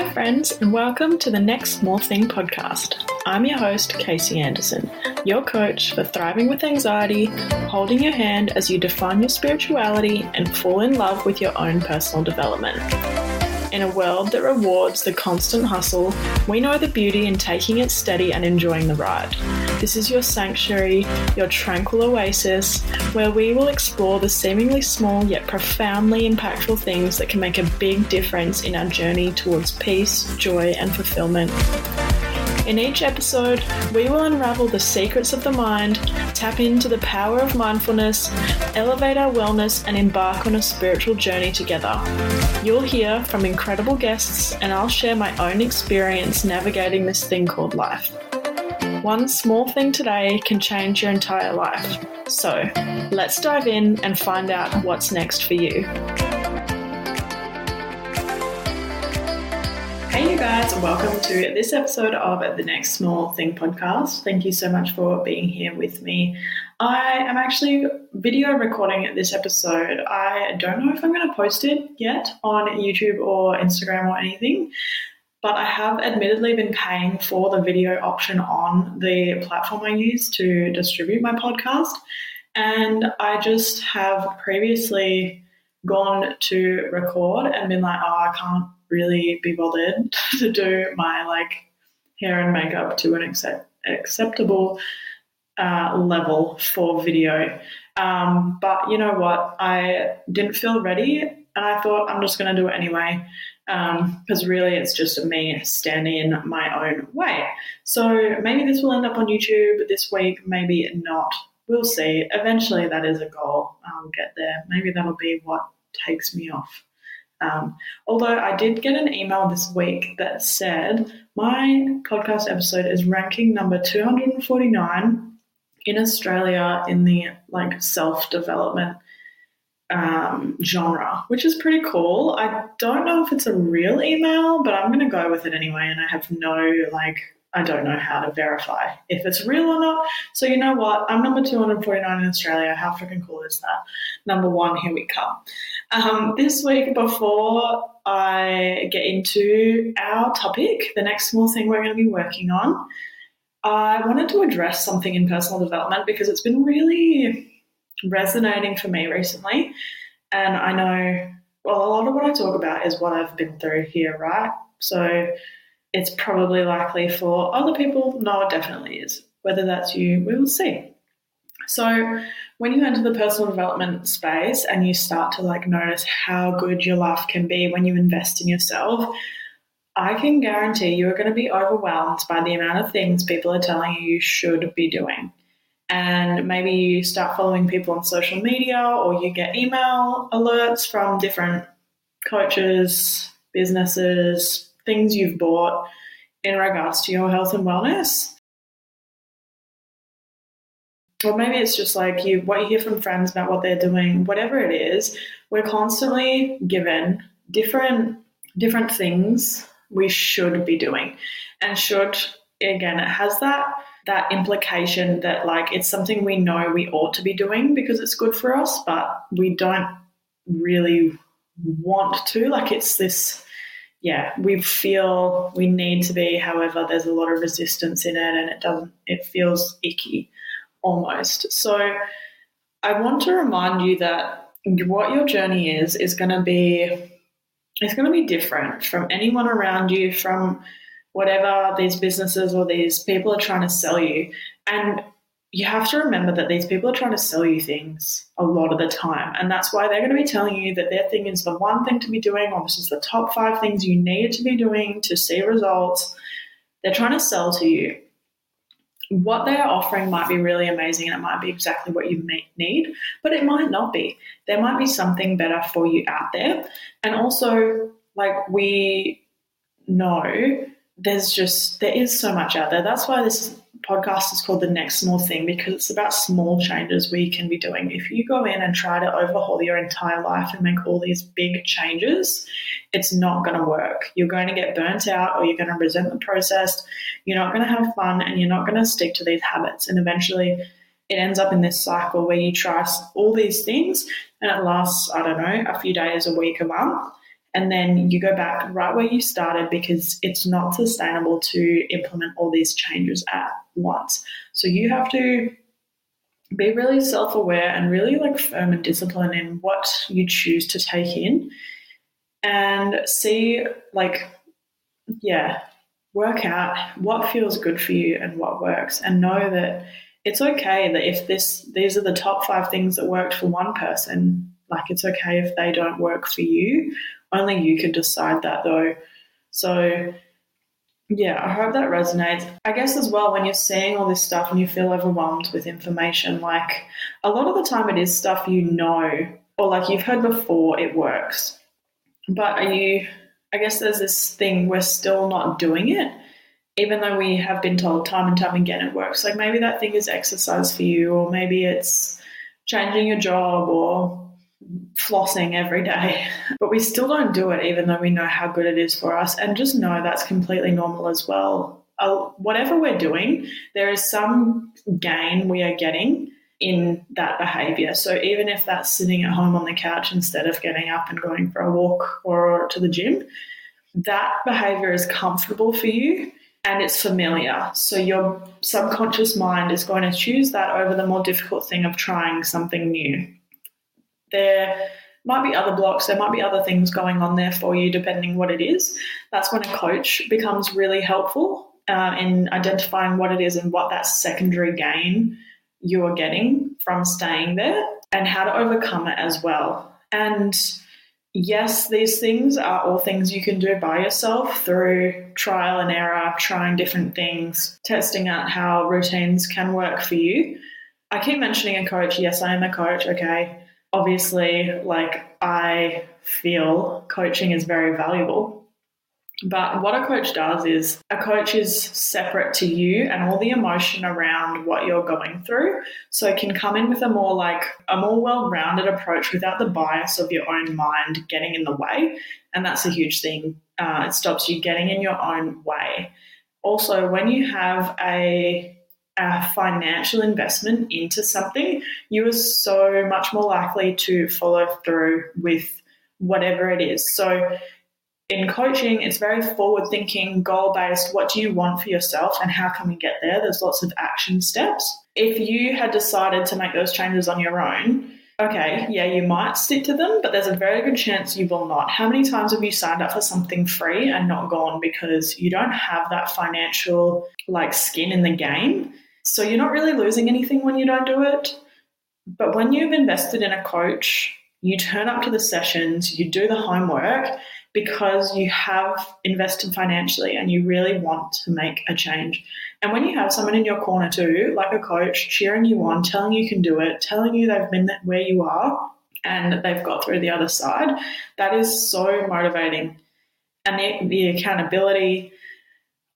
Hi, friends, and welcome to the Next Small Thing podcast. I'm your host, Cayce Anderson, your coach for thriving with anxiety, holding your hand as you define your spirituality and fall in love with your own personal development. In a world that rewards the constant hustle, we know the beauty in taking it steady and enjoying the ride. This is your sanctuary, your tranquil oasis, where we will explore the seemingly small yet profoundly impactful things that can make a big difference in our journey towards peace, joy, and fulfillment. In each episode, we will unravel the secrets of the mind, tap into the power of mindfulness, elevate our wellness, and embark on a spiritual journey together. You'll hear from incredible guests, and I'll share my own experience navigating this thing called life. One small thing today can change your entire life. So, let's dive in and find out what's next for you. Hey, you guys, welcome to this episode of the Next Small Thing podcast. Thank you so much for being here with me. I am actually video recording this episode. I don't know if I'm going to post it yet on YouTube or Instagram or anything, but I have admittedly been paying for the video option on the platform I use to distribute my podcast. And I just have previously gone to record and been like, oh, I can't really be bothered to do my like hair and makeup to an accept- acceptable uh, level for video. Um, but you know what? I didn't feel ready, and I thought I'm just going to do it anyway because um, really it's just me standing in my own way. So maybe this will end up on YouTube this week, maybe not. We'll see. Eventually, that is a goal. I'll get there. Maybe that'll be what takes me off. Um, although I did get an email this week that said my podcast episode is ranking number 249 in Australia in the like self development um, genre, which is pretty cool. I don't know if it's a real email, but I'm going to go with it anyway. And I have no like I don't know how to verify if it's real or not. So you know what? I'm number 249 in Australia. How freaking cool is that? Number one, here we come. Um, this week, before I get into our topic, the next small thing we're going to be working on, I wanted to address something in personal development because it's been really resonating for me recently. And I know, well, a lot of what I talk about is what I've been through here, right? So it's probably likely for other people. No, it definitely is. Whether that's you, we will see. So, when you enter the personal development space and you start to like notice how good your life can be when you invest in yourself, I can guarantee you are going to be overwhelmed by the amount of things people are telling you you should be doing. And maybe you start following people on social media or you get email alerts from different coaches, businesses, things you've bought in regards to your health and wellness. Or maybe it's just like you what you hear from friends about what they're doing, whatever it is, we're constantly given different different things we should be doing. And should again it has that that implication that like it's something we know we ought to be doing because it's good for us, but we don't really want to. Like it's this yeah, we feel we need to be. However, there's a lot of resistance in it, and it doesn't. It feels icky, almost. So, I want to remind you that what your journey is is going to be. It's going to be different from anyone around you, from whatever these businesses or these people are trying to sell you. And you have to remember that these people are trying to sell you things a lot of the time. And that's why they're going to be telling you that their thing is the one thing to be doing, or this is the top five things you need to be doing to see results. They're trying to sell to you. What they are offering might be really amazing and it might be exactly what you need, but it might not be. There might be something better for you out there. And also, like we know, there's just, there is so much out there. That's why this podcast is called The Next Small Thing because it's about small changes we can be doing. If you go in and try to overhaul your entire life and make all these big changes, it's not going to work. You're going to get burnt out or you're going to resent the process. You're not going to have fun and you're not going to stick to these habits. And eventually, it ends up in this cycle where you try all these things and it lasts, I don't know, a few days, a week, a month. And then you go back right where you started because it's not sustainable to implement all these changes at once. So you have to be really self aware and really like firm and disciplined in what you choose to take in and see, like, yeah, work out what feels good for you and what works and know that it's okay that if this these are the top five things that worked for one person like it's okay if they don't work for you only you can decide that though. So yeah i hope that resonates. I guess as well when you're seeing all this stuff and you feel overwhelmed with information like a lot of the time it is stuff you know or like you've heard before it works. But are you I guess there's this thing we're still not doing it, even though we have been told time and time again it works. Like maybe that thing is exercise for you, or maybe it's changing your job or flossing every day. But we still don't do it, even though we know how good it is for us. And just know that's completely normal as well. Uh, whatever we're doing, there is some gain we are getting in that behavior. So even if that's sitting at home on the couch instead of getting up and going for a walk or to the gym, that behavior is comfortable for you and it's familiar. So your subconscious mind is going to choose that over the more difficult thing of trying something new. There might be other blocks, there might be other things going on there for you, depending what it is. That's when a coach becomes really helpful uh, in identifying what it is and what that secondary gain you are getting from staying there and how to overcome it as well. And yes, these things are all things you can do by yourself through trial and error, trying different things, testing out how routines can work for you. I keep mentioning a coach. Yes, I am a coach. Okay. Obviously, like I feel coaching is very valuable but what a coach does is a coach is separate to you and all the emotion around what you're going through. So it can come in with a more like a more well-rounded approach without the bias of your own mind getting in the way. And that's a huge thing. Uh, it stops you getting in your own way. Also, when you have a a financial investment into something, you are so much more likely to follow through with whatever it is. So in coaching, it's very forward thinking, goal based. What do you want for yourself and how can we get there? There's lots of action steps. If you had decided to make those changes on your own, okay, yeah, you might stick to them, but there's a very good chance you will not. How many times have you signed up for something free and not gone because you don't have that financial like skin in the game? So you're not really losing anything when you don't do it. But when you've invested in a coach, you turn up to the sessions, you do the homework, because you have invested financially and you really want to make a change. And when you have someone in your corner too, like a coach, cheering you on, telling you can do it, telling you they've been where you are and they've got through the other side, that is so motivating. And the, the accountability,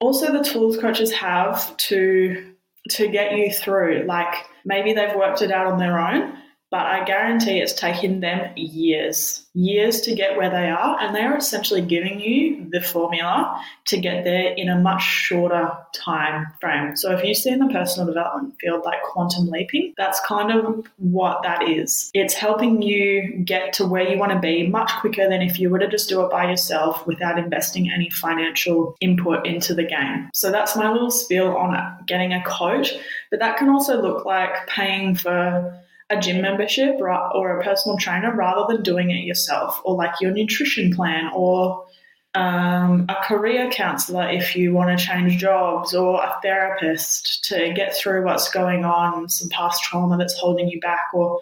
also the tools coaches have to to get you through. Like maybe they've worked it out on their own, but I guarantee it's taken them years, years to get where they are. And they are essentially giving you the formula to get there in a much shorter time frame. So if you see in the personal development field like quantum leaping, that's kind of what that is. It's helping you get to where you want to be much quicker than if you were to just do it by yourself without investing any financial input into the game. So that's my little spiel on getting a coach. But that can also look like paying for a gym membership or a personal trainer rather than doing it yourself, or like your nutrition plan, or um, a career counselor if you want to change jobs, or a therapist to get through what's going on, some past trauma that's holding you back, or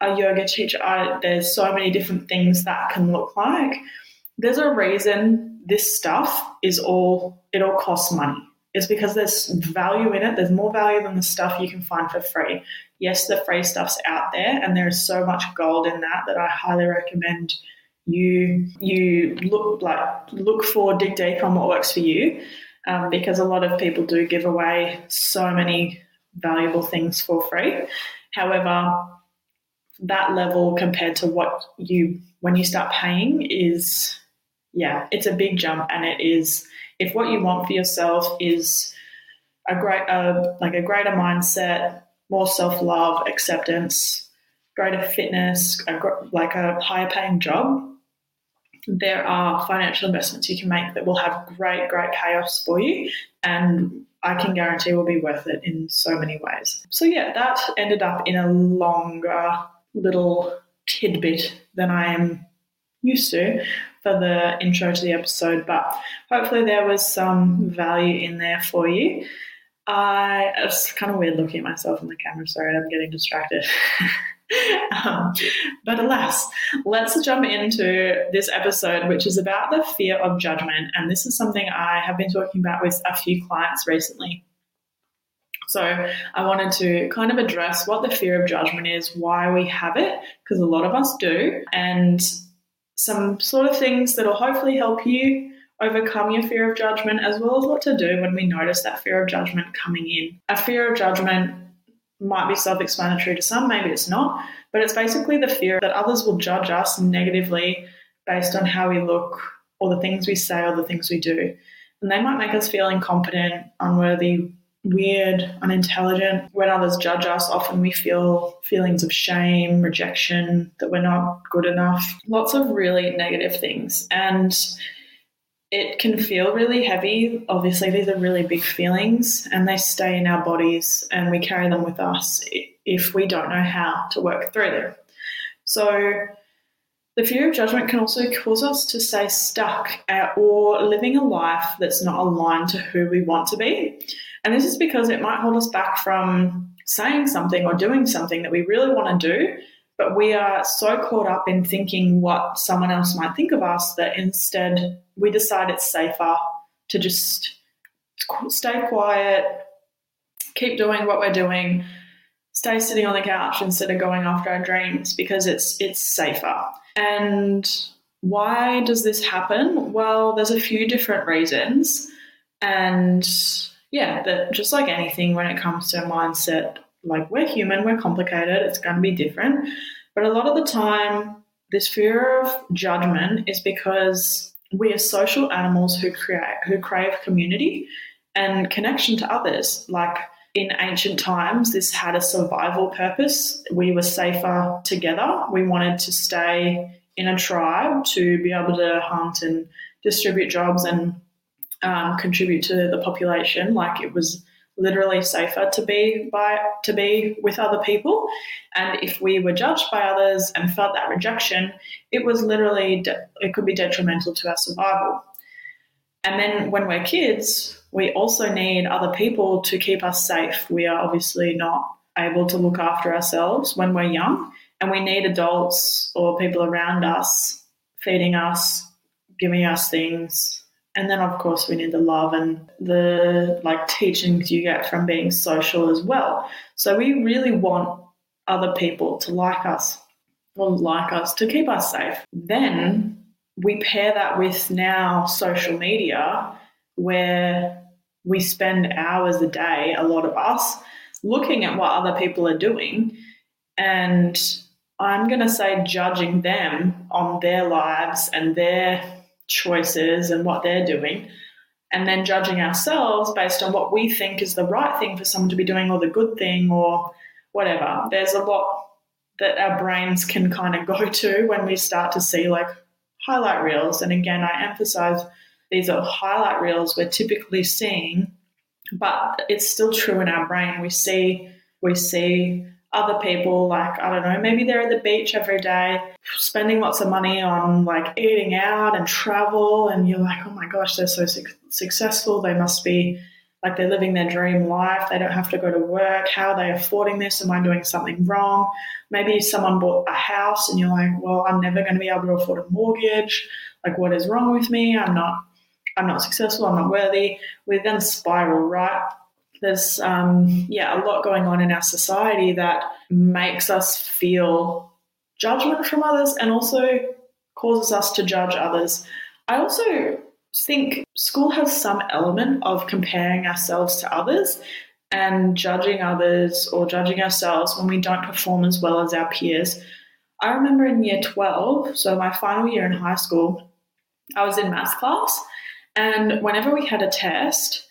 a yoga teacher. I, there's so many different things that can look like. There's a reason this stuff is all, it all costs money. It's because there's value in it. There's more value than the stuff you can find for free yes, the free stuff's out there, and there is so much gold in that that I highly recommend you you look like look for dig deep on what works for you, um, because a lot of people do give away so many valuable things for free. However, that level compared to what you when you start paying is yeah, it's a big jump, and it is if what you want for yourself is a great uh, like a greater mindset more self love, acceptance, greater fitness, a, like a higher paying job, there are financial investments you can make that will have great, great payoffs for you. And I can guarantee will be worth it in so many ways. So, yeah, that ended up in a longer little tidbit than I am used to for the intro to the episode, but hopefully there was some value in there for you. I it's kind of weird looking at myself in the camera. Sorry, I'm getting distracted. um, but alas, let's jump into this episode, which is about the fear of judgment. And this is something I have been talking about with a few clients recently. So, I wanted to kind of address what the fear of judgment is, why we have it, because a lot of us do, and some sort of things that will hopefully help you overcome your fear of judgment, as well as what to do when we notice that fear of judgment coming in. A fear of judgment might be self explanatory to some, maybe it's not, but it's basically the fear that others will judge us negatively based on how we look or the things we say or the things we do. And they might make us feel incompetent, unworthy, weird, unintelligent. When others judge us, often we feel feelings of shame, rejection, that we're not good enough. Lots of really negative things. And it can feel really heavy. Obviously, these are really big feelings and they stay in our bodies and we carry them with us if we don't know how to work through them. So, the fear of judgment can also cause us to stay stuck at, or living a life that's not aligned to who we want to be. And this is because it might hold us back from saying something or doing something that we really want to do, but we are so caught up in thinking what someone else might think of us that instead we decide it's safer to just stay quiet, keep doing what we're doing, stay sitting on the couch instead of going after our dreams because it's it's safer. And why does this happen? Well, there's a few different reasons. And yeah, that just like anything when it comes to mindset, like we're human, we're complicated, it's going to be different. But a lot of the time, this fear of judgment is because we are social animals who create who crave community and connection to others. Like in ancient times, this had a survival purpose. We were safer together. We wanted to stay in a tribe to be able to hunt and distribute jobs and um, contribute to the population. Like it was literally safer to be by to be with other people and if we were judged by others and felt that rejection it was literally de- it could be detrimental to our survival and then when we're kids we also need other people to keep us safe we are obviously not able to look after ourselves when we're young and we need adults or people around us feeding us giving us things and then of course we need the love and the like teachings you get from being social as well. So we really want other people to like us or like us to keep us safe. Then we pair that with now social media where we spend hours a day a lot of us looking at what other people are doing. And i'm going to say judging them on their lives and their choices and what they're doing, and then judging ourselves based on what we think is the right thing for someone to be doing or the good thing or whatever. There's a lot that our brains can kind of go to when we start to see like highlight reels. And again, I emphasize these are highlight reels we're typically seeing, but it's still true in our brain. We see we see other people like i don't know maybe they're at the beach every day spending lots of money on like eating out and travel and you're like oh my gosh they're so su- successful. They must be like they're living their dream life. They don't have to go to work. How are they affording this? Am i doing something wrong? Maybe someone bought a house and you're like well i'm never going to be able to afford a mortgage. Like what is wrong with me? I'm not i'm not successful. I'm not worthy. We then spiral right there's um, yeah a lot going on in our society that makes us feel judgment from others and also causes us to judge others. I also think school has some element of comparing ourselves to others and judging others or judging ourselves when we don't perform as well as our peers. I remember in year 12, so my final year in high school, I was in math class, and whenever we had a test,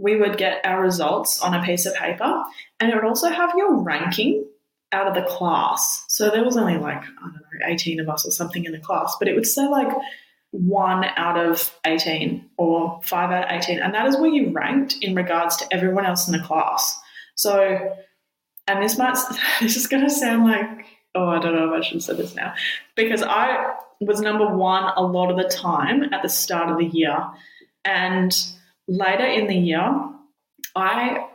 we would get our results on a piece of paper and it would also have your ranking out of the class. So there was only like, I don't know, 18 of us or something in the class, but it would say like one out of 18 or five out of 18. And that is where you ranked in regards to everyone else in the class. So, and this might, this is going to sound like, oh, I don't know if I should say this now, because I was number one a lot of the time at the start of the year. And later in the year, I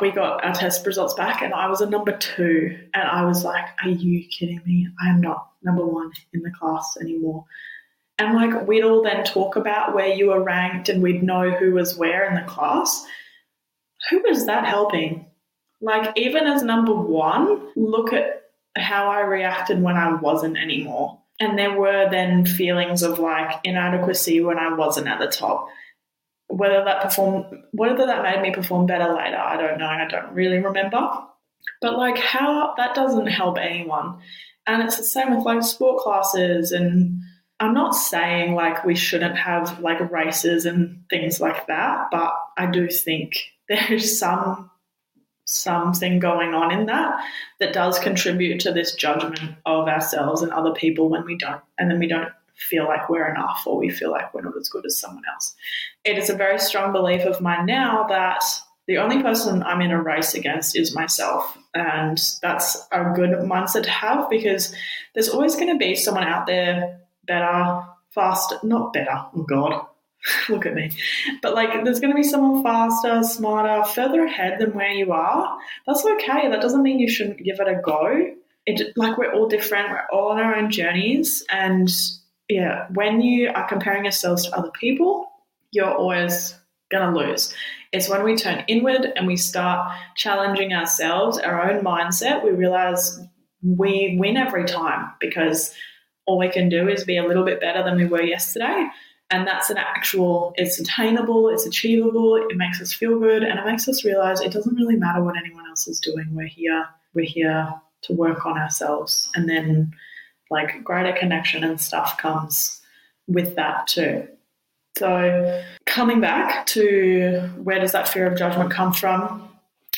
we got our test results back and I was a number two. And I was like, Are you kidding me? I am not number one in the class anymore. And like we'd all then talk about where you were ranked and we'd know who was where in the class. Who was that helping? Like, even as number one, look at how I reacted when I wasn't anymore. And there were then feelings of like inadequacy when I wasn't at the top. Whether that performed, whether that made me perform better later, I don't know. I don't really remember. But like how that doesn't help anyone. And it's the same with like sport classes and I'm not saying like we shouldn't have like races and things like that, but I do think there's some something going on in that that does contribute to this judgment of ourselves and other people when we don't and then we don't feel like we're enough or we feel like we're not as good as someone else. It is a very strong belief of mine now that the only person I'm in a race against is myself. And that's a good mindset to have because there's always going to be someone out there better, faster, not better, oh God, look at me. But like, there's going to be someone faster, smarter, further ahead than where you are. That's okay. That doesn't mean you shouldn't give it a go. It, like, we're all different, we're all on our own journeys. And yeah, when you are comparing yourselves to other people, you're always going to lose. It's when we turn inward and we start challenging ourselves, our own mindset, we realize we win every time because all we can do is be a little bit better than we were yesterday. And that's an actual, it's attainable, it's achievable, it makes us feel good, and it makes us realize it doesn't really matter what anyone else is doing. We're here, we're here to work on ourselves. And then, like, greater connection and stuff comes with that too. So, coming back to where does that fear of judgment come from?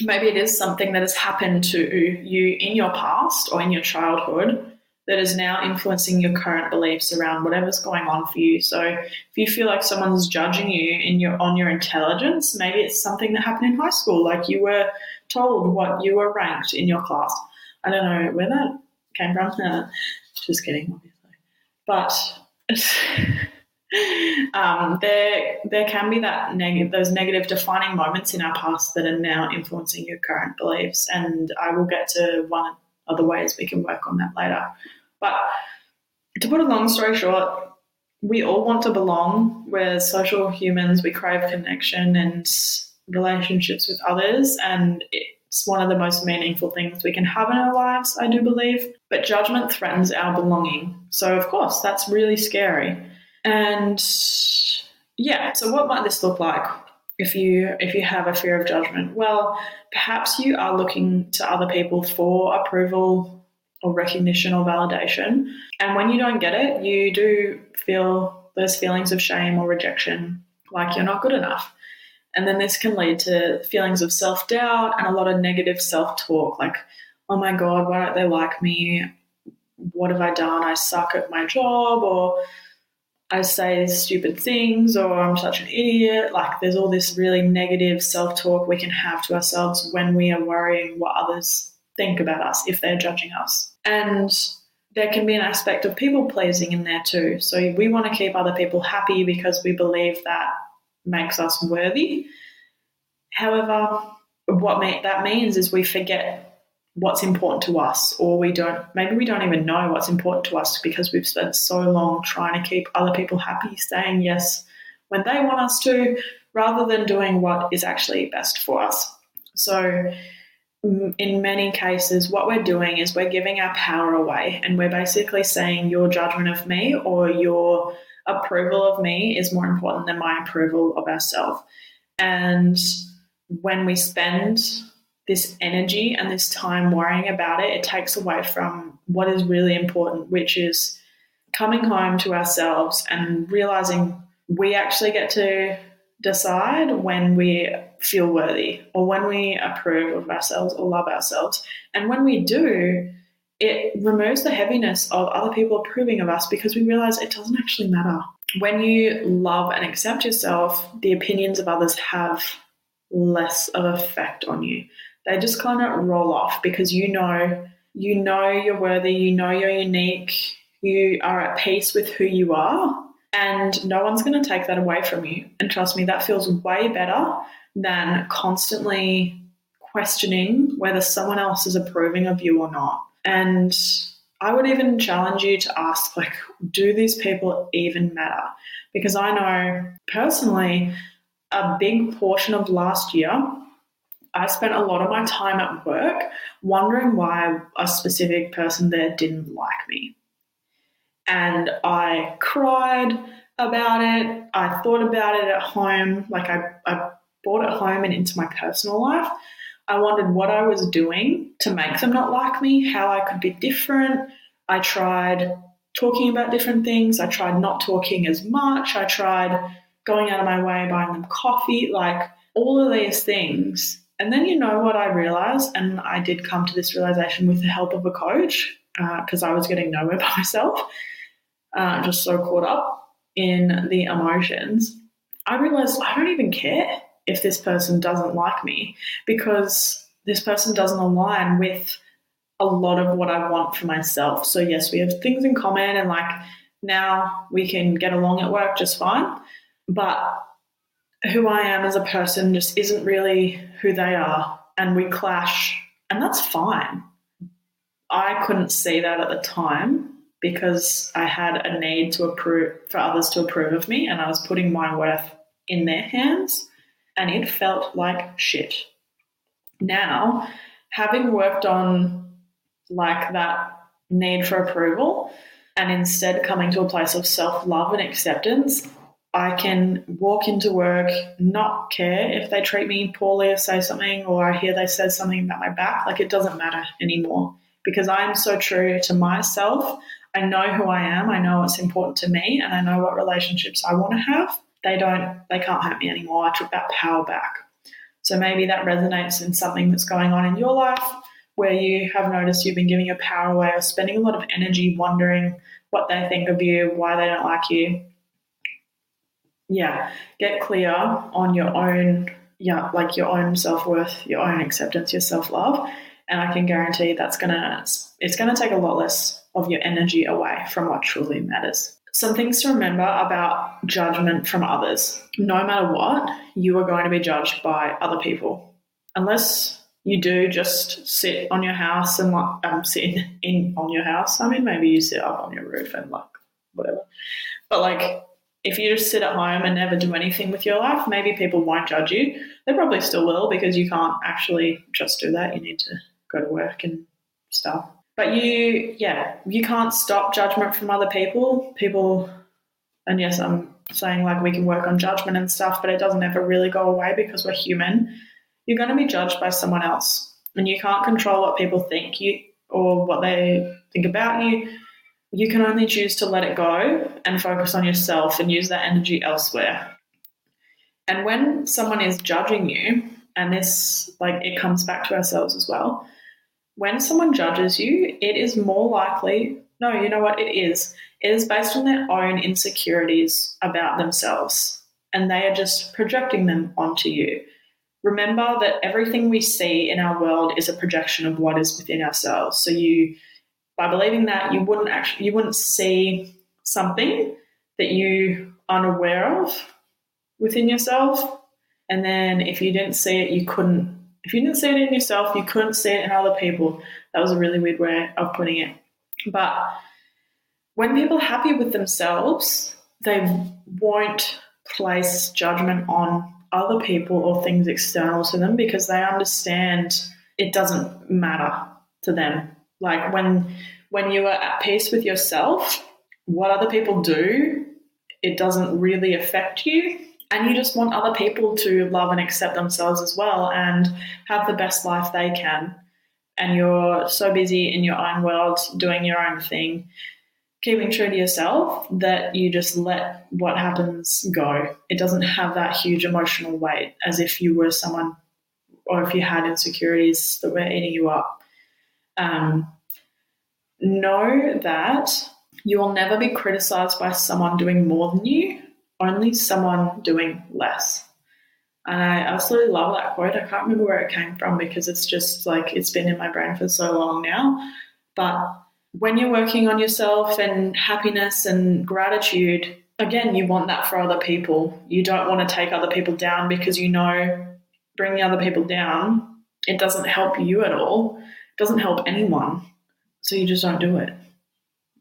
Maybe it is something that has happened to you in your past or in your childhood that is now influencing your current beliefs around whatever's going on for you. So if you feel like someone's judging you in your on your intelligence, maybe it's something that happened in high school, like you were told what you were ranked in your class. I don't know where that came from. Just kidding, obviously. But um, there there can be that negative those negative defining moments in our past that are now influencing your current beliefs. And I will get to one of the ways we can work on that later. But to put a long story short, we all want to belong. We're social humans. We crave connection and relationships with others. And it's one of the most meaningful things we can have in our lives, I do believe. But judgment threatens our belonging. So, of course, that's really scary. And yeah, so what might this look like? if you if you have a fear of judgment well perhaps you are looking to other people for approval or recognition or validation and when you don't get it you do feel those feelings of shame or rejection like you're not good enough and then this can lead to feelings of self-doubt and a lot of negative self-talk like oh my god why don't they like me what have i done i suck at my job or I say stupid things or I'm such an idiot. Like there's all this really negative self talk we can have to ourselves when we are worrying what others think about us if they're judging us. And there can be an aspect of people pleasing in there too. So we want to keep other people happy because we believe that makes us worthy. However, what that means is we forget what's important to us or we don't maybe we don't even know what's important to us because we've spent so long trying to keep other people happy saying yes when they want us to rather than doing what is actually best for us. So mm, in many cases what we're doing is we're giving our power away and we're basically saying your judgment of me or your approval of me is more important than my approval of ourselves and when we spend this energy and this time worrying about it, it takes away from what is really important, which is coming home to ourselves and realizing we actually get to decide when we feel worthy or when we approve of ourselves or love ourselves. And when we do, it removes the heaviness of other people approving of us because we realize it doesn't actually matter. when you love and accept yourself, the opinions of others have less of effect on you. They just kind of roll off because you know you know you're worthy, you know you're unique, you are at peace with who you are, and no one's going to take that away from you. And trust me, that feels way better than constantly questioning whether someone else is approving of you or not. And I would even challenge you to ask, like, do these people even matter? Because I know personally, a big portion of last year, I spent a lot of my time at work wondering why a specific person there didn't like me. And I cried about it. I thought about it at home. Like I, I brought it home and into my personal life. I wondered what I was doing to make them not like me, how I could be different. I tried talking about different things. I tried not talking as much. I tried going out of my way, buying them coffee, like all of these things. And then you know what I realized, and I did come to this realization with the help of a coach because uh, I was getting nowhere by myself, uh, just so caught up in the emotions. I realized I don't even care if this person doesn't like me because this person doesn't align with a lot of what I want for myself. So, yes, we have things in common, and like now we can get along at work just fine. But who I am as a person just isn't really who they are, and we clash, and that's fine. I couldn't see that at the time because I had a need to approve for others to approve of me, and I was putting my worth in their hands and it felt like shit. Now, having worked on like that need for approval and instead coming to a place of self love and acceptance, I can walk into work, not care if they treat me poorly or say something, or I hear they said something about my back. Like it doesn't matter anymore because I am so true to myself. I know who I am, I know what's important to me, and I know what relationships I want to have they don't they can't hurt me anymore. I took that power back. So maybe that resonates in something that's going on in your life where you have noticed you've been giving your power away or spending a lot of energy wondering what they think of you, why they don't like you. Yeah, get clear on your own, yeah, like your own self worth, your own acceptance, your self love, and I can guarantee that's gonna it's gonna take a lot less of your energy away from what truly matters. Some things to remember about judgment from others. No matter what, you are going to be judged by other people. Unless you do just sit on your house and like um, sit in on your house. I mean, maybe you sit up on your roof and like whatever. But like, if you just sit at home and never do anything with your life, maybe people won't judge you. They probably still will because you can't actually just do that. You need to go to work and stuff. But you, yeah, you can't stop judgment from other people. People, and yes, I'm saying like we can work on judgment and stuff, but it doesn't ever really go away because we're human. You're going to be judged by someone else, and you can't control what people think you or what they think about you. You can only choose to let it go and focus on yourself and use that energy elsewhere. And when someone is judging you, and this like it comes back to ourselves as well when someone judges you, it is more likely, no, you know what, it is. It is based on their own insecurities about themselves, and they are just projecting them onto you. Remember that everything we see in our world is a projection of what is within ourselves. So you by believing that you wouldn't actually you wouldn't see something that you aren't aware of within yourself. And then if you didn't see it, you couldn't if you didn't see it in yourself, you couldn't see it in other people. That was a really weird way of putting it. But when people are happy with themselves, they won't place judgment on other people or things external to them because they understand it doesn't matter to them. Like when when you are at peace with yourself, what other people do, it doesn't really affect you and you just want other people to love and accept themselves as well and have the best life they can. And you're so busy in your own world doing your own thing, keeping true to yourself that you just let what happens go. It doesn't have that huge emotional weight as if you were someone or if you had insecurities that were eating you up. Um, know that You will never be criticized by someone doing more than you, only someone doing less. And I absolutely love that quote. I can't remember where it came from because it's just like it's been in my brain for so long now. But when you're working on yourself and happiness and gratitude, again, you want that for other people. You don't want to take other people down because you know bringing other people down, it doesn't help you at all. It doesn't help anyone. So you just don't do it.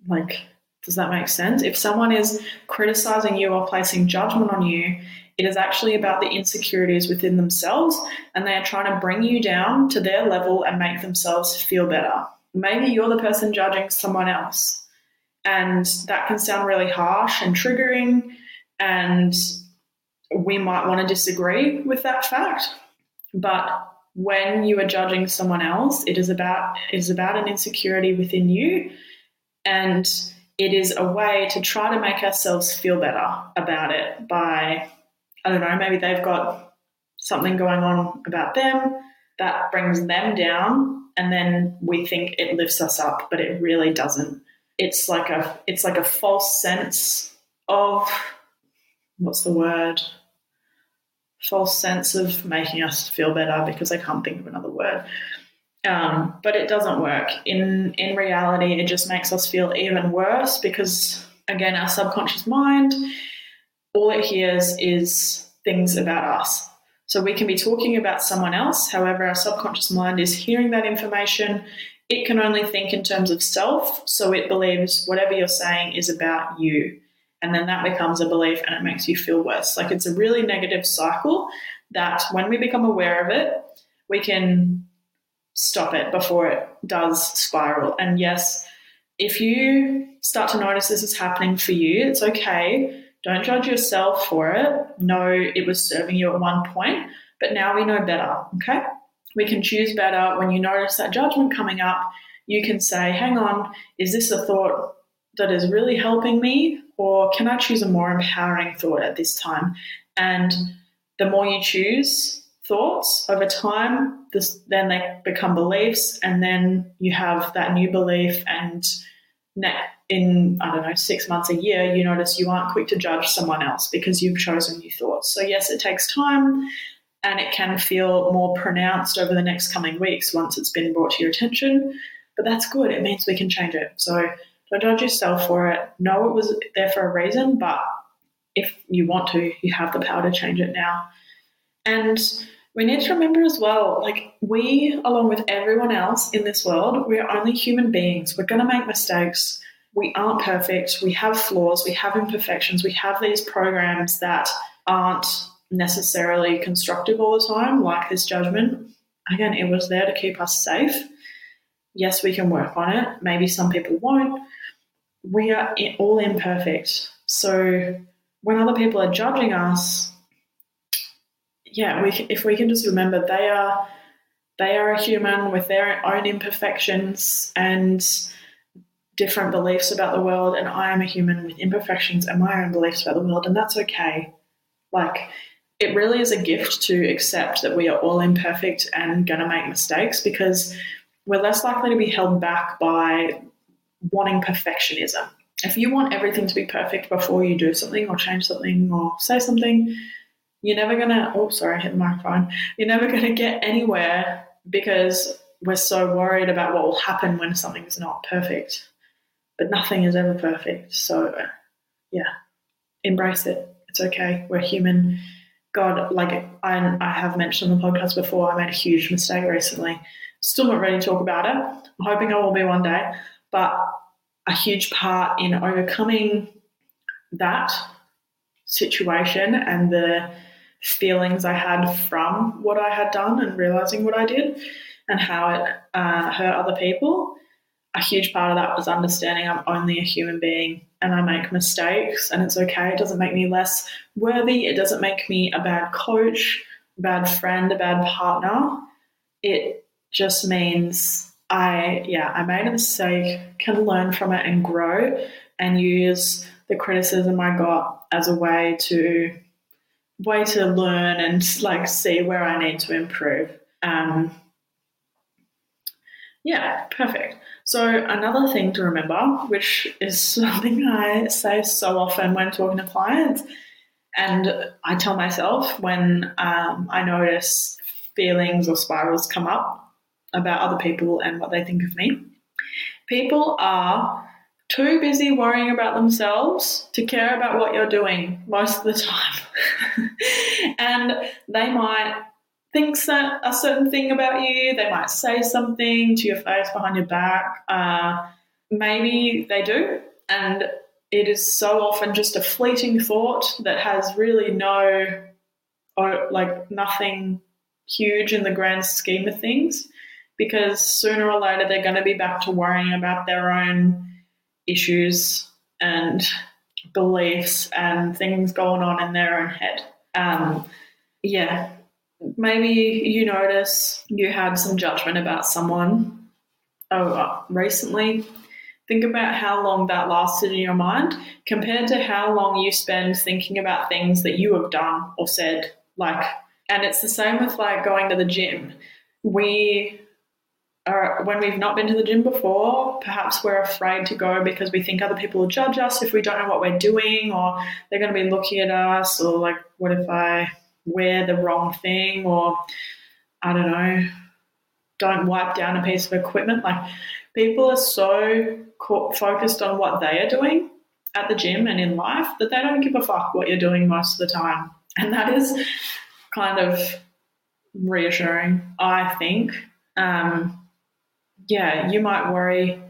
Like, does that make sense? If someone is criticizing you or placing judgment on you, it is actually about the insecurities within themselves and they are trying to bring you down to their level and make themselves feel better. Maybe you're the person judging someone else. And that can sound really harsh and triggering. And we might want to disagree with that fact. But when you are judging someone else, it is about it is about an insecurity within you. And it is a way to try to make ourselves feel better about it by I don't know, maybe they've got something going on about them that brings them down and then we think it lifts us up, but it really doesn't. It's like a it's like a false sense of what's the word? False sense of making us feel better because I can't think of another word. Um, but it doesn't work. In in reality, it just makes us feel even worse because again, our subconscious mind all it hears is things about us. So we can be talking about someone else, however, our subconscious mind is hearing that information. It can only think in terms of self, so it believes whatever you're saying is about you. And then that becomes a belief and it makes you feel worse. Like it's a really negative cycle that when we become aware of it, we can stop it before it does spiral. And yes, if you start to notice this is happening for you, it's okay don't judge yourself for it. No, it was serving you at one point, but now we know better. Okay. We can choose better. When you notice that judgment coming up, you can say, hang on, is this a thought that is really helping me? Or can I choose a more empowering thought at this time? And the more you choose thoughts over time, this, then they become beliefs, and then you have that new belief and in, I don't know, six months, a year, you notice you aren't quick to judge someone else because you've chosen new thoughts. So, yes, it takes time and it can feel more pronounced over the next coming weeks once it's been brought to your attention. But that's good. It means we can change it. So, don't judge yourself for it. Know it was there for a reason, but if you want to, you have the power to change it now. And we need to remember as well like we along with everyone else in this world we're only human beings. We're going to make mistakes. We aren't perfect. We have flaws. We have imperfections. We have these programs that aren't necessarily constructive all the time like this judgment. Again it was there to keep us safe. Yes we can work on it. Maybe some people won't we are all imperfect so when other people are judging us yeah, we if we can just remember they are they are a human with their own imperfections and different beliefs about the world, and I am a human with imperfections and my own beliefs about the world, and that's okay. Like it really is a gift to accept that we are all imperfect and to make mistakes because we're less likely to be held back by wanting perfectionism. If you want everything to be perfect before you do something or change something or say something, you're never gonna oh sorry I hit the microphone. You're never gonna get anywhere because we're so worried about what will happen when something's not perfect. But nothing is ever perfect. So yeah embrace it. It's okay. We're human. God like I, I have mentioned on the podcast before i made a huge mistake recently. Still not ready to talk about it. I'm hoping i will be one day but a huge part in overcoming that situation and the feelings I had from what I had done and realizing what I did and how it uh, hurt other people. A huge part of that was understanding I'm only a human being and I make mistakes and it's okay. It doesn't make me less worthy. It doesn't make me a bad coach, a bad friend, a bad partner. It just means I, yeah, I made a mistake, can learn from it and grow and use the criticism I got as a way to way to learn and like see where I need to improve. Um, Yeah, perfect. So, another thing to remember, which is something I say so often when talking to clients, and I tell myself when um, I notice feelings or spirals come up about other people and what they think of me, people are too busy worrying about themselves to care about what you're doing most of the time. and they might think a certain thing about you, they might say something to your face behind your back. Uh, maybe they do. And it is so often just a fleeting thought that has really no, or like nothing huge in the grand scheme of things. Because sooner or later they're going to be back to worrying about their own issues and beliefs and things going on in their own head. Um, yeah, maybe you notice you had some judgment about someone oh, uh, recently. Think about how long that lasted in your mind compared to how long you spend thinking about things that you have done or said. Like, and it's the same with like going to the gym. We are, when we've not been to the gym before, perhaps we're afraid to go because we think other people will judge us if we don't know what we're doing, or they're going to be looking at us, or like, what if I wear the wrong thing, or I don't know, don't wipe down a piece of equipment. Like, people are so focused on what they are doing at the gym and in life that they don't give a fuck what you're doing most of the time. And that is kind of reassuring, I think. Um, yeah, you might worry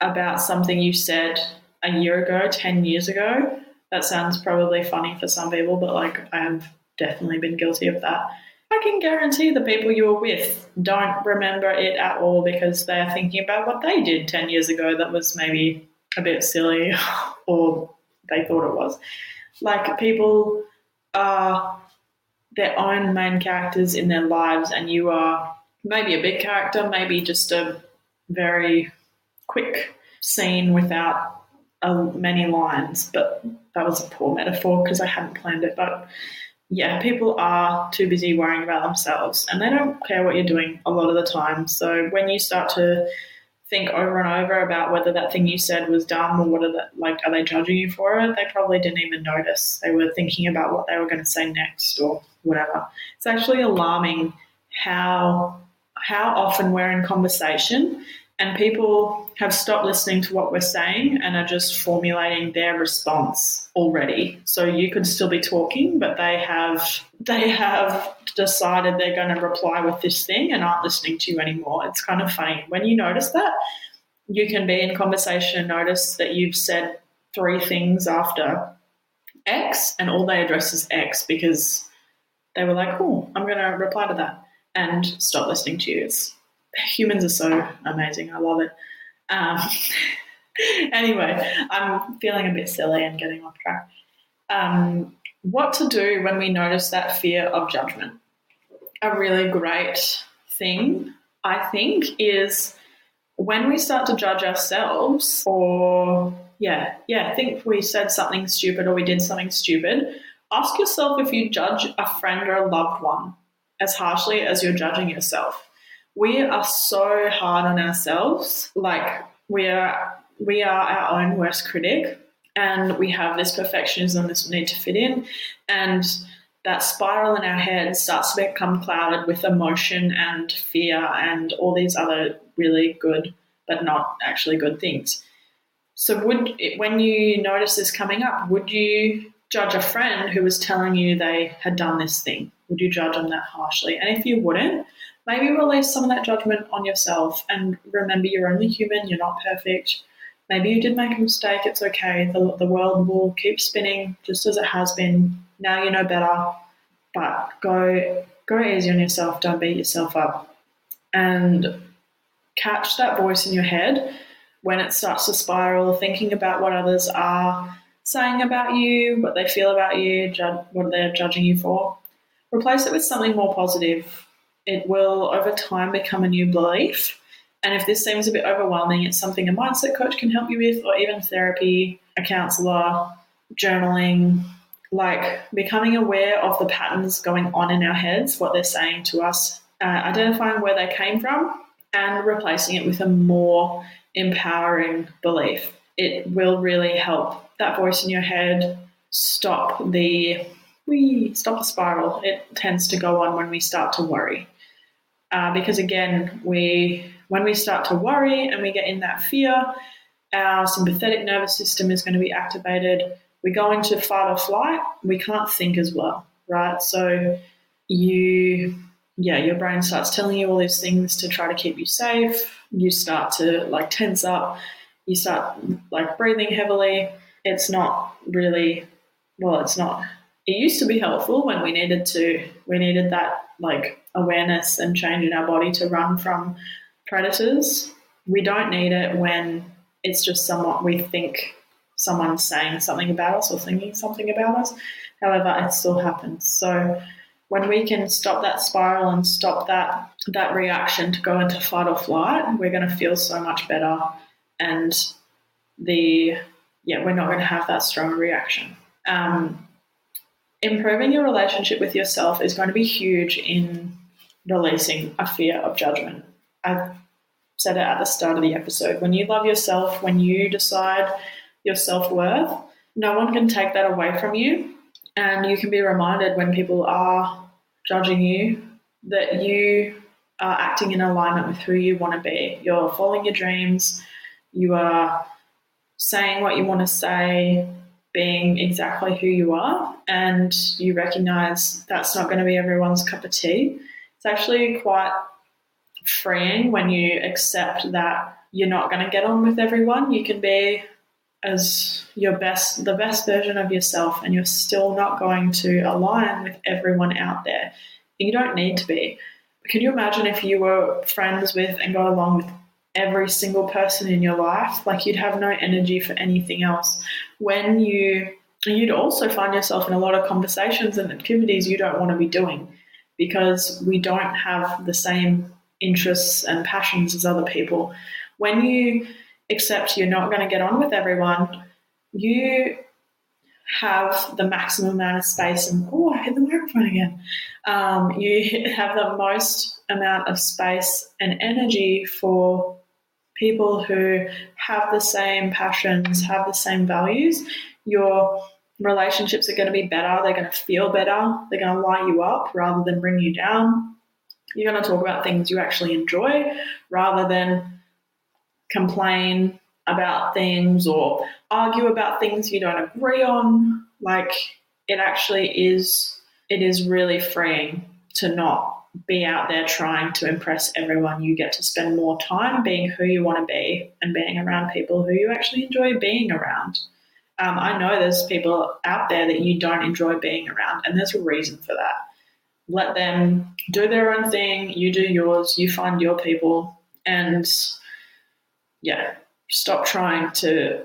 about something you said a year ago, 10 years ago. That sounds probably funny for some people, but like I have definitely been guilty of that. I can guarantee the people you were with don't remember it at all because they're thinking about what they did 10 years ago that was maybe a bit silly or they thought it was. Like people are their own main characters in their lives, and you are maybe a big character, maybe just a very quick scene without uh, many lines. But that was a poor metaphor because I hadn't planned it. But yeah, people are too busy worrying about themselves and they don't care what you're doing a lot of the time. So when you start to think over and over about whether that thing you said was dumb or what are the, like are they judging you for it, they probably didn't even notice. They were thinking about what they were going to say next or whatever. It's actually alarming how how often we're in conversation and people have stopped listening to what we're saying and are just formulating their response already. So you could still be talking but they have they have decided they're going to reply with this thing and aren't listening to you anymore. It's kind of funny. When you notice that you can be in conversation and notice that you've said three things after x and all they address is x because they were like oh i'm going to reply to that and stop listening to you. It's, humans are so amazing. I love it. Um, anyway, I'm feeling a bit silly and getting off track. Um, what to do when we notice that fear of judgment? A really great thing, I think, is when we start to judge ourselves or yeah, yeah, think we said something stupid or we did something stupid, ask yourself if you judge a friend or a loved one as harshly as you're judging yourself. We are so hard on ourselves. Like we are we are our own worst critic and we have this perfectionism, this need to fit in, and that spiral in our head starts to become clouded with emotion and fear and all these other really good but not actually good things. So, would when you notice this coming up, would you judge a friend who was telling you they had done this thing? Would you judge them that harshly? And if you wouldn't, maybe release some of that judgment on yourself and remember you're only human, you're not perfect. Maybe you did make a mistake, it's okay. The, the world will keep spinning just as it has been. Now you know better, but go go easy on yourself, don't beat yourself up. And catch that voice in your head when it starts to spiral, thinking about what others are saying about you, what they feel about you, what they're judging you for. Replace it with something more positive. It will, over time, become a new belief. And if this seems a bit overwhelming, it's something a mindset coach can help you with, or even therapy, a counselor, journaling, like becoming aware of the patterns going on in our heads, what they're saying to us, uh, identifying where they came from, and replacing it with a more empowering belief. It will really help that voice in your head stop the we stop the spiral. It tends to go on when we start to worry. Uh, because again, we when we start to worry and we get in that fear, our sympathetic nervous system is going to be activated. We go into fight or flight. We can't think as well, right? So you, yeah, your brain starts telling you all these things to try to keep you safe. You start to like tense up. You start like breathing heavily. It's not really, well, it's not it used to be helpful when we needed to we needed that like awareness and change in our body to run from predators. We don't need it when it's just somewhat we think someone's saying something about us or thinking something about us. However, it still happens. So when we can stop that spiral and stop that that reaction to go into fight or flight, we're going to feel so much better, and the yeah, we're not going to have that strong reaction. Um, improving your relationship with yourself is going to be huge in releasing a fear of judgment. I said it at the start of the episode. When you love yourself, when you decide your self worth, no one can take that away from you. And you can be reminded when people are judging you that you are acting in alignment with who you want to be. You're following your dreams, you are saying what you want to say, being exactly who you are and you recognize that's not going to be everyone's cup of tea. It's actually quite freeing when you accept that you're not going to get on with everyone. You can be as your best, the best version of yourself, and you're still not going to align with everyone out there. You don't need to be. Can you imagine if you were friends with and got along with every single person in your life, like you'd have no energy for anything else. When you you'd also find yourself in a lot of conversations and activities you don't want to be doing because we don't have the same interests and passions as other people. When you accept you're not going to get on with everyone, you have the maximum amount of space and oh I hit the microphone again. Um, you have the most amount of space and energy for people who have the same passions, have the same values, your relationships are going to be better. They're going to feel better. They're going to light you up rather than bring you down. You're going to talk about things you actually enjoy rather than complain about things or argue about things you don't agree on. Like it actually is, it is really freeing to not be out there trying to impress everyone. You get to spend more time being who you want to be and being around people who you actually enjoy being around. Um, I know there's people out there that you don't enjoy being around, and there's a reason for that. Let them do their own thing, you do yours, you find your people, and yeah, stop trying to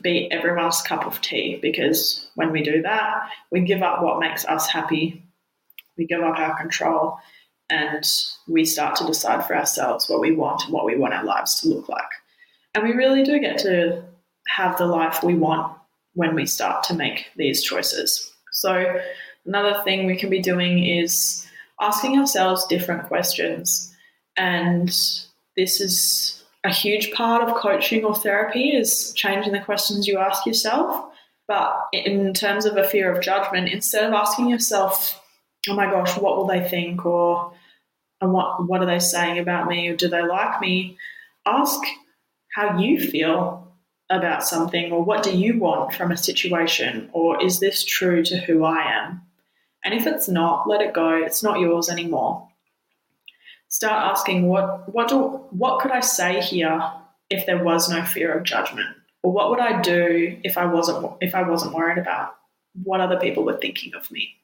be everyone's cup of tea because when we do that, we give up what makes us happy, we give up our control, and we start to decide for ourselves what we want and what we want our lives to look like. And we really do get to have the life we want when we start to make these choices. So, another thing we can be doing is asking ourselves different questions. And this is a huge part of coaching or therapy is changing the questions you ask yourself. But in terms of a fear of judgment, instead of asking yourself, oh my gosh, what will they think? Or and what what are they saying about me? Or do they like me? Ask how you feel about something or what do you want from a situation or is this true to who I am? And if it's not let it go. It's not yours anymore. Start asking what what do what could I say here if there was no fear of judgment? Or what would I do if I wasn't if I wasn't worried about what other people were thinking of me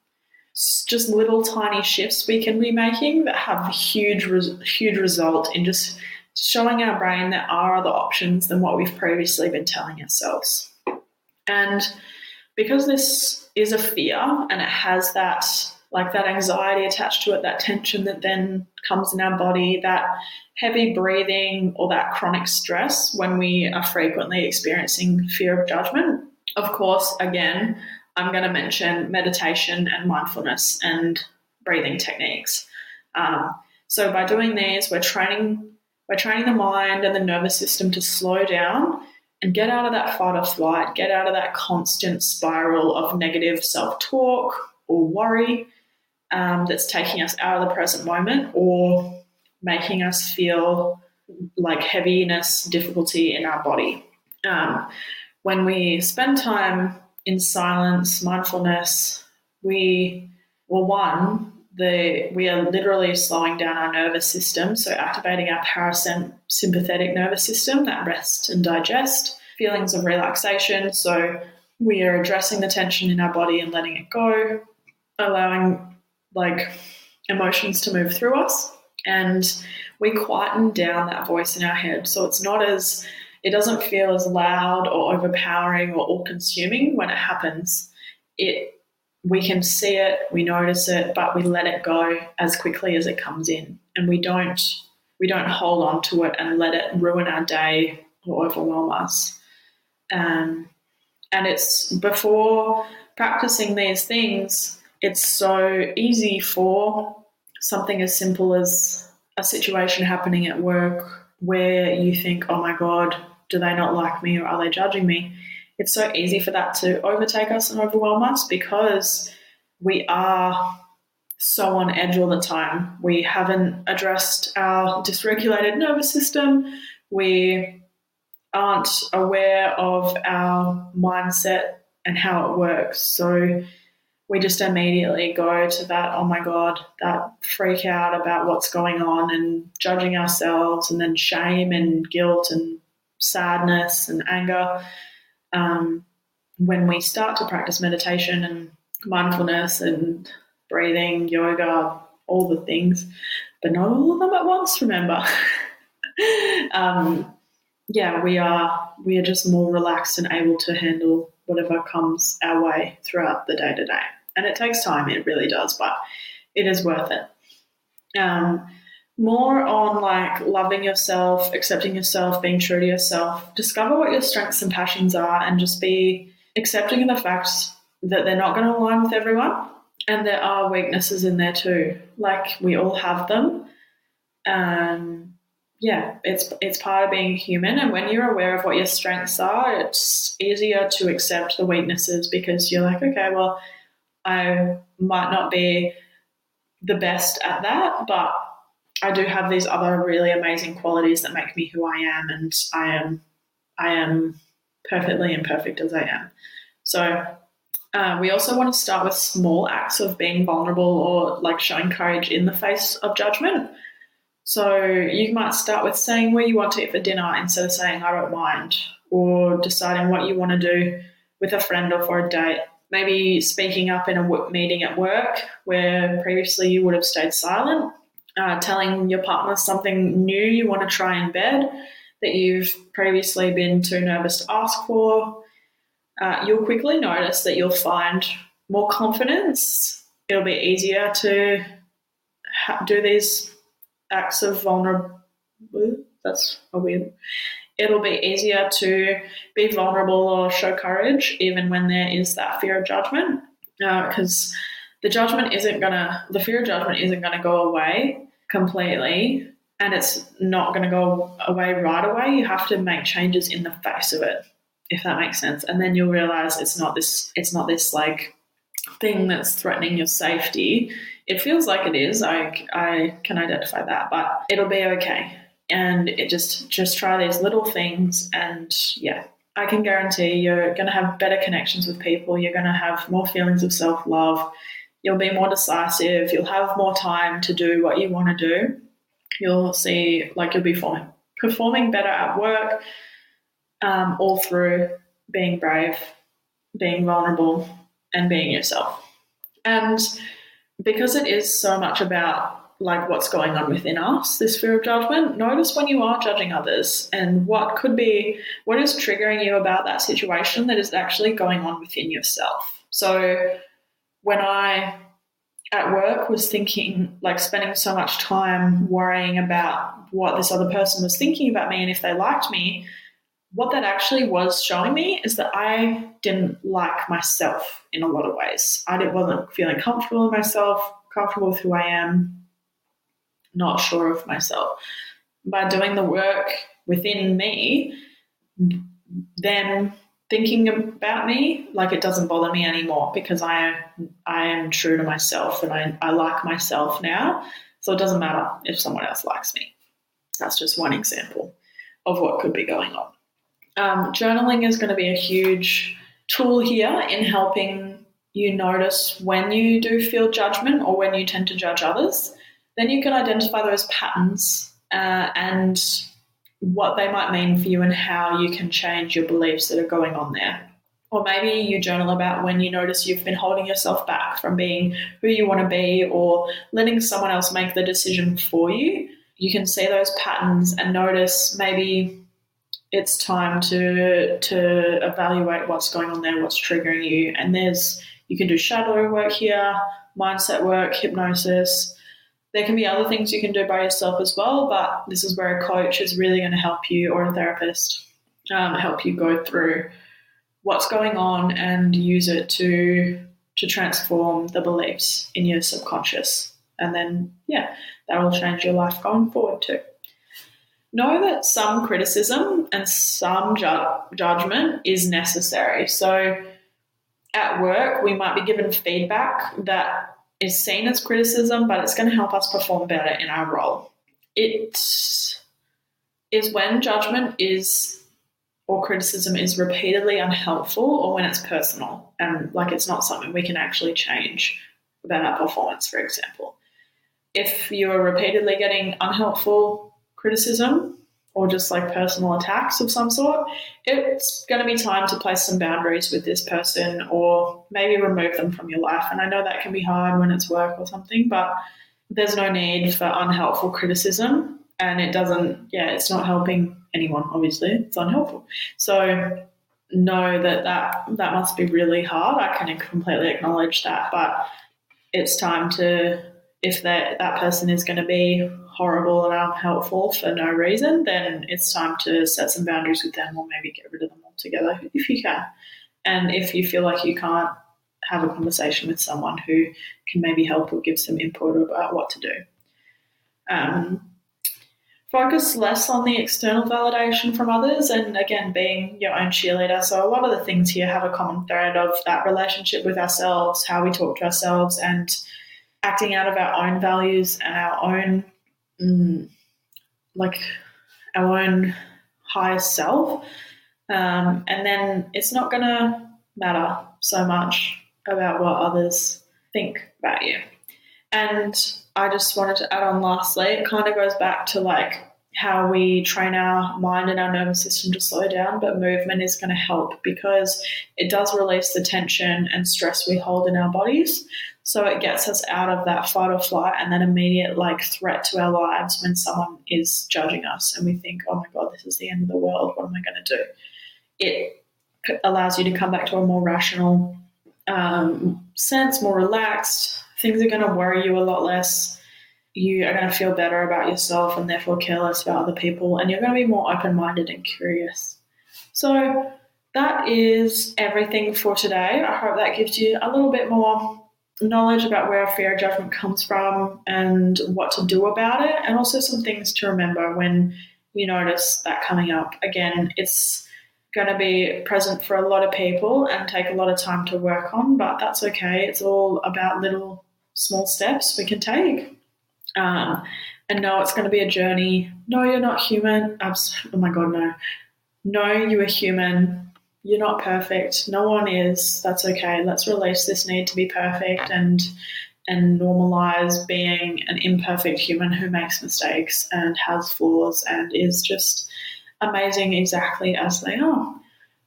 just little tiny shifts we can be making that have huge, huge result in just showing our brain there are other options than what we've previously been telling ourselves. And because this is a fear and it has that like that anxiety attached to it, that tension that then comes in our body, that heavy breathing or that chronic stress when we are frequently experiencing fear of judgment. Of course, again, I'm going to mention meditation and mindfulness and breathing techniques. Um, so, by doing these, we're training we're training the mind and the nervous system to slow down and get out of that fight or flight, get out of that constant spiral of negative self talk or worry um, that's taking us out of the present moment or making us feel like heaviness, difficulty in our body. Um, when we spend time in silence, mindfulness, we, well, one, the, we are literally slowing down our nervous system, so activating our parasympathetic nervous system, that rest and digest, feelings of relaxation. So we are addressing the tension in our body and letting it go, allowing like emotions to move through us. And we quieten down that voice in our head. So it's not as, it doesn't feel as loud or overpowering or all consuming when it happens. It, we can see it, we notice it, but we let it go as quickly as it comes in. And we don't, we don't hold on to it and let it ruin our day or overwhelm us. Um, and it's before practicing these things, it's so easy for something as simple as a situation happening at work where you think, oh my God, do they not like me or are they judging me? It's so easy for that to overtake us and overwhelm us because we are so on edge all the time. We haven't addressed our dysregulated nervous system. We aren't aware of our mindset and how it works. So we just immediately go to that, oh my God, that freak out about what's going on and judging ourselves, and then shame and guilt and sadness and anger. Um, when we start to practice meditation and mindfulness and breathing, yoga, all the things, but not all of them at once, remember. um, yeah, we are we are just more relaxed and able to handle whatever comes our way throughout the day to day. And it takes time, it really does, but it is worth it. Um, more on like loving yourself, accepting yourself, being true to yourself. Discover what your strengths and passions are, and just be accepting of the fact that they're not going to align with everyone, and there are weaknesses in there too. Like we all have them. Um, yeah, it's it's part of being human. And when you're aware of what your strengths are, it's easier to accept the weaknesses because you're like, okay, well, I might not be the best at that, but I do have these other really amazing qualities that make me who I am, and I am I am perfectly imperfect as I am. So uh, we also want to start with small acts of being vulnerable or like showing courage in the face of judgment. So you might start with saying where you want to eat for dinner instead of saying I don't mind, or deciding what you want to do with a friend or for a date maybe speaking up in a meeting at work where previously you would have stayed silent, uh, telling your partner something new you want to try in bed that you've previously been too nervous to ask for. Uh, you'll quickly notice that you'll find more confidence. It'll be easier to ha- do these acts of vulnerability. That's a weird it'll be easier to be vulnerable or show courage even when there is that fear of judgment. Because uh, the judgment isn't gonna the fear of judgment isn't gonna go away completely and it's not to go away right away. You have to make changes in the face of it if that makes sense. And then you'll realize it's not this it's not this like thing that's threatening your safety. It feels like it is i i can identify that but it'll be okay and it just just try these little things and yeah. I can guarantee you're going to have better connections with people you're going to have more feelings of self-love you'll be more decisive you'll have more time to do what you want to do. You'll see like you'll be performing, performing better at work um, all through being brave being vulnerable and being yourself. And because it is so much about like what's going on within us, this fear of judgment, notice when you are judging others and what could be, what is triggering you about that situation that is actually going on within yourself. So when I at work was thinking, like spending so much time worrying about what this other person was thinking about me and if they liked me, what that actually was showing me is that I didn't like myself in a lot of ways. I didn't wasn't feeling comfortable in myself, comfortable with who I am, not sure of myself. by doing the work within me, then thinking about me like it doesn't bother me anymore because I I am true to myself and I, I like myself now. So it doesn't matter if someone else likes me. That's just one example of what could be going on. Um, journaling is going to be a huge tool here in helping you notice when you do feel judgment or when you tend to judge others. Then you can identify those patterns uh, and what they might mean for you and how you can change your beliefs that are going on there. Or maybe you journal about when you notice you've been holding yourself back from being who you want to be or letting someone else make the decision for you. You can see those patterns and notice maybe it's time to to evaluate what's going on there, what's triggering you. And there's you can do shadow work here, mindset work, hypnosis, there can be other things you can do by yourself as well, but this is where a coach is really going to help you or a therapist um, help you go through what's going on and use it to to transform the beliefs in your subconscious. And then, yeah, that will change your life going forward too. Know that some criticism and some ju- judgment is necessary. So, at work, we might be given feedback that is seen as criticism, but it's going to help us perform better in our role. It is when judgment is or criticism is repeatedly unhelpful or when it's personal and like it's not something we can actually change about our performance, for example. If you are repeatedly getting unhelpful criticism, or just like personal attacks of some sort, it's going to be time to place some boundaries with this person or maybe remove them from your life. And I know that can be hard when it's work or something, but there's no need for unhelpful criticism. And it doesn't, yeah, it's not helping anyone, obviously. It's unhelpful. So know that that, that must be really hard. I can completely acknowledge that. But it's time to, if that, that person is going to be horrible and unhelpful for no reason, then it's time to set some boundaries with them or maybe get rid of them altogether if you can. And if you feel like you can't have a conversation with someone who can maybe help or give some input about what to do. Um, focus less on the external validation from others and again being your own cheerleader so a lot of the things here have a common thread of that relationship with ourselves how we talk to ourselves and acting out of our own values and our own mm, like our own higher self. Um, and then it's not going to matter so much about what others think about you. And I just wanted to add on lastly, it kind of goes back to like how we train our mind and our nervous system to slow down, but movement is going to help because it does release the tension and stress we hold in our bodies. So it gets us out of that fight or flight and that immediate like threat to our lives when someone is judging us and we think, oh my God, this is the end of the world. What am I going to do? It allows you to come back to a more rational um, sense, more relaxed. Things are going to worry you a lot less. You are going to feel better about yourself and therefore care less about other people. And you're going to be more open minded and curious. So that is everything for today. I hope that gives you a little bit more knowledge about where fear judgment comes from and what to do about it, and also some things to remember when you notice that coming up. Again, it's going to be present for a lot of people and take a lot of time to work on, but that's okay. It's all about little small steps we can take. Um, and no, it's going to be a journey. No, you're not human. oh my God, no. No, you are human you're not perfect. No one is. That's okay. Let's release this need to be perfect and and normalize being an imperfect human who makes mistakes and has flaws and is just amazing exactly as they are.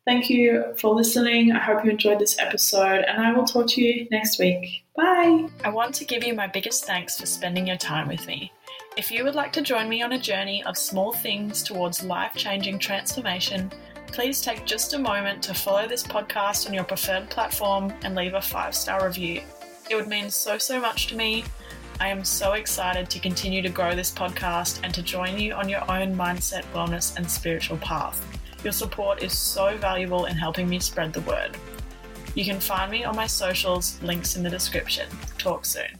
Thank you for listening. I hope you enjoyed this episode, and I will talk to you next week. Bye. I want to give you my biggest thanks for spending your time with me. If you would like to join me on a journey of small things towards life changing transformation, please take just a moment to follow this podcast on your preferred platform and leave a five star review. It would mean so, so much to me. I am so excited to continue to grow this podcast and to join you on your own mindset, wellness, and spiritual path. Your support is so valuable in helping me spread the word. You can find me on my socials, links in the description. Talk soon.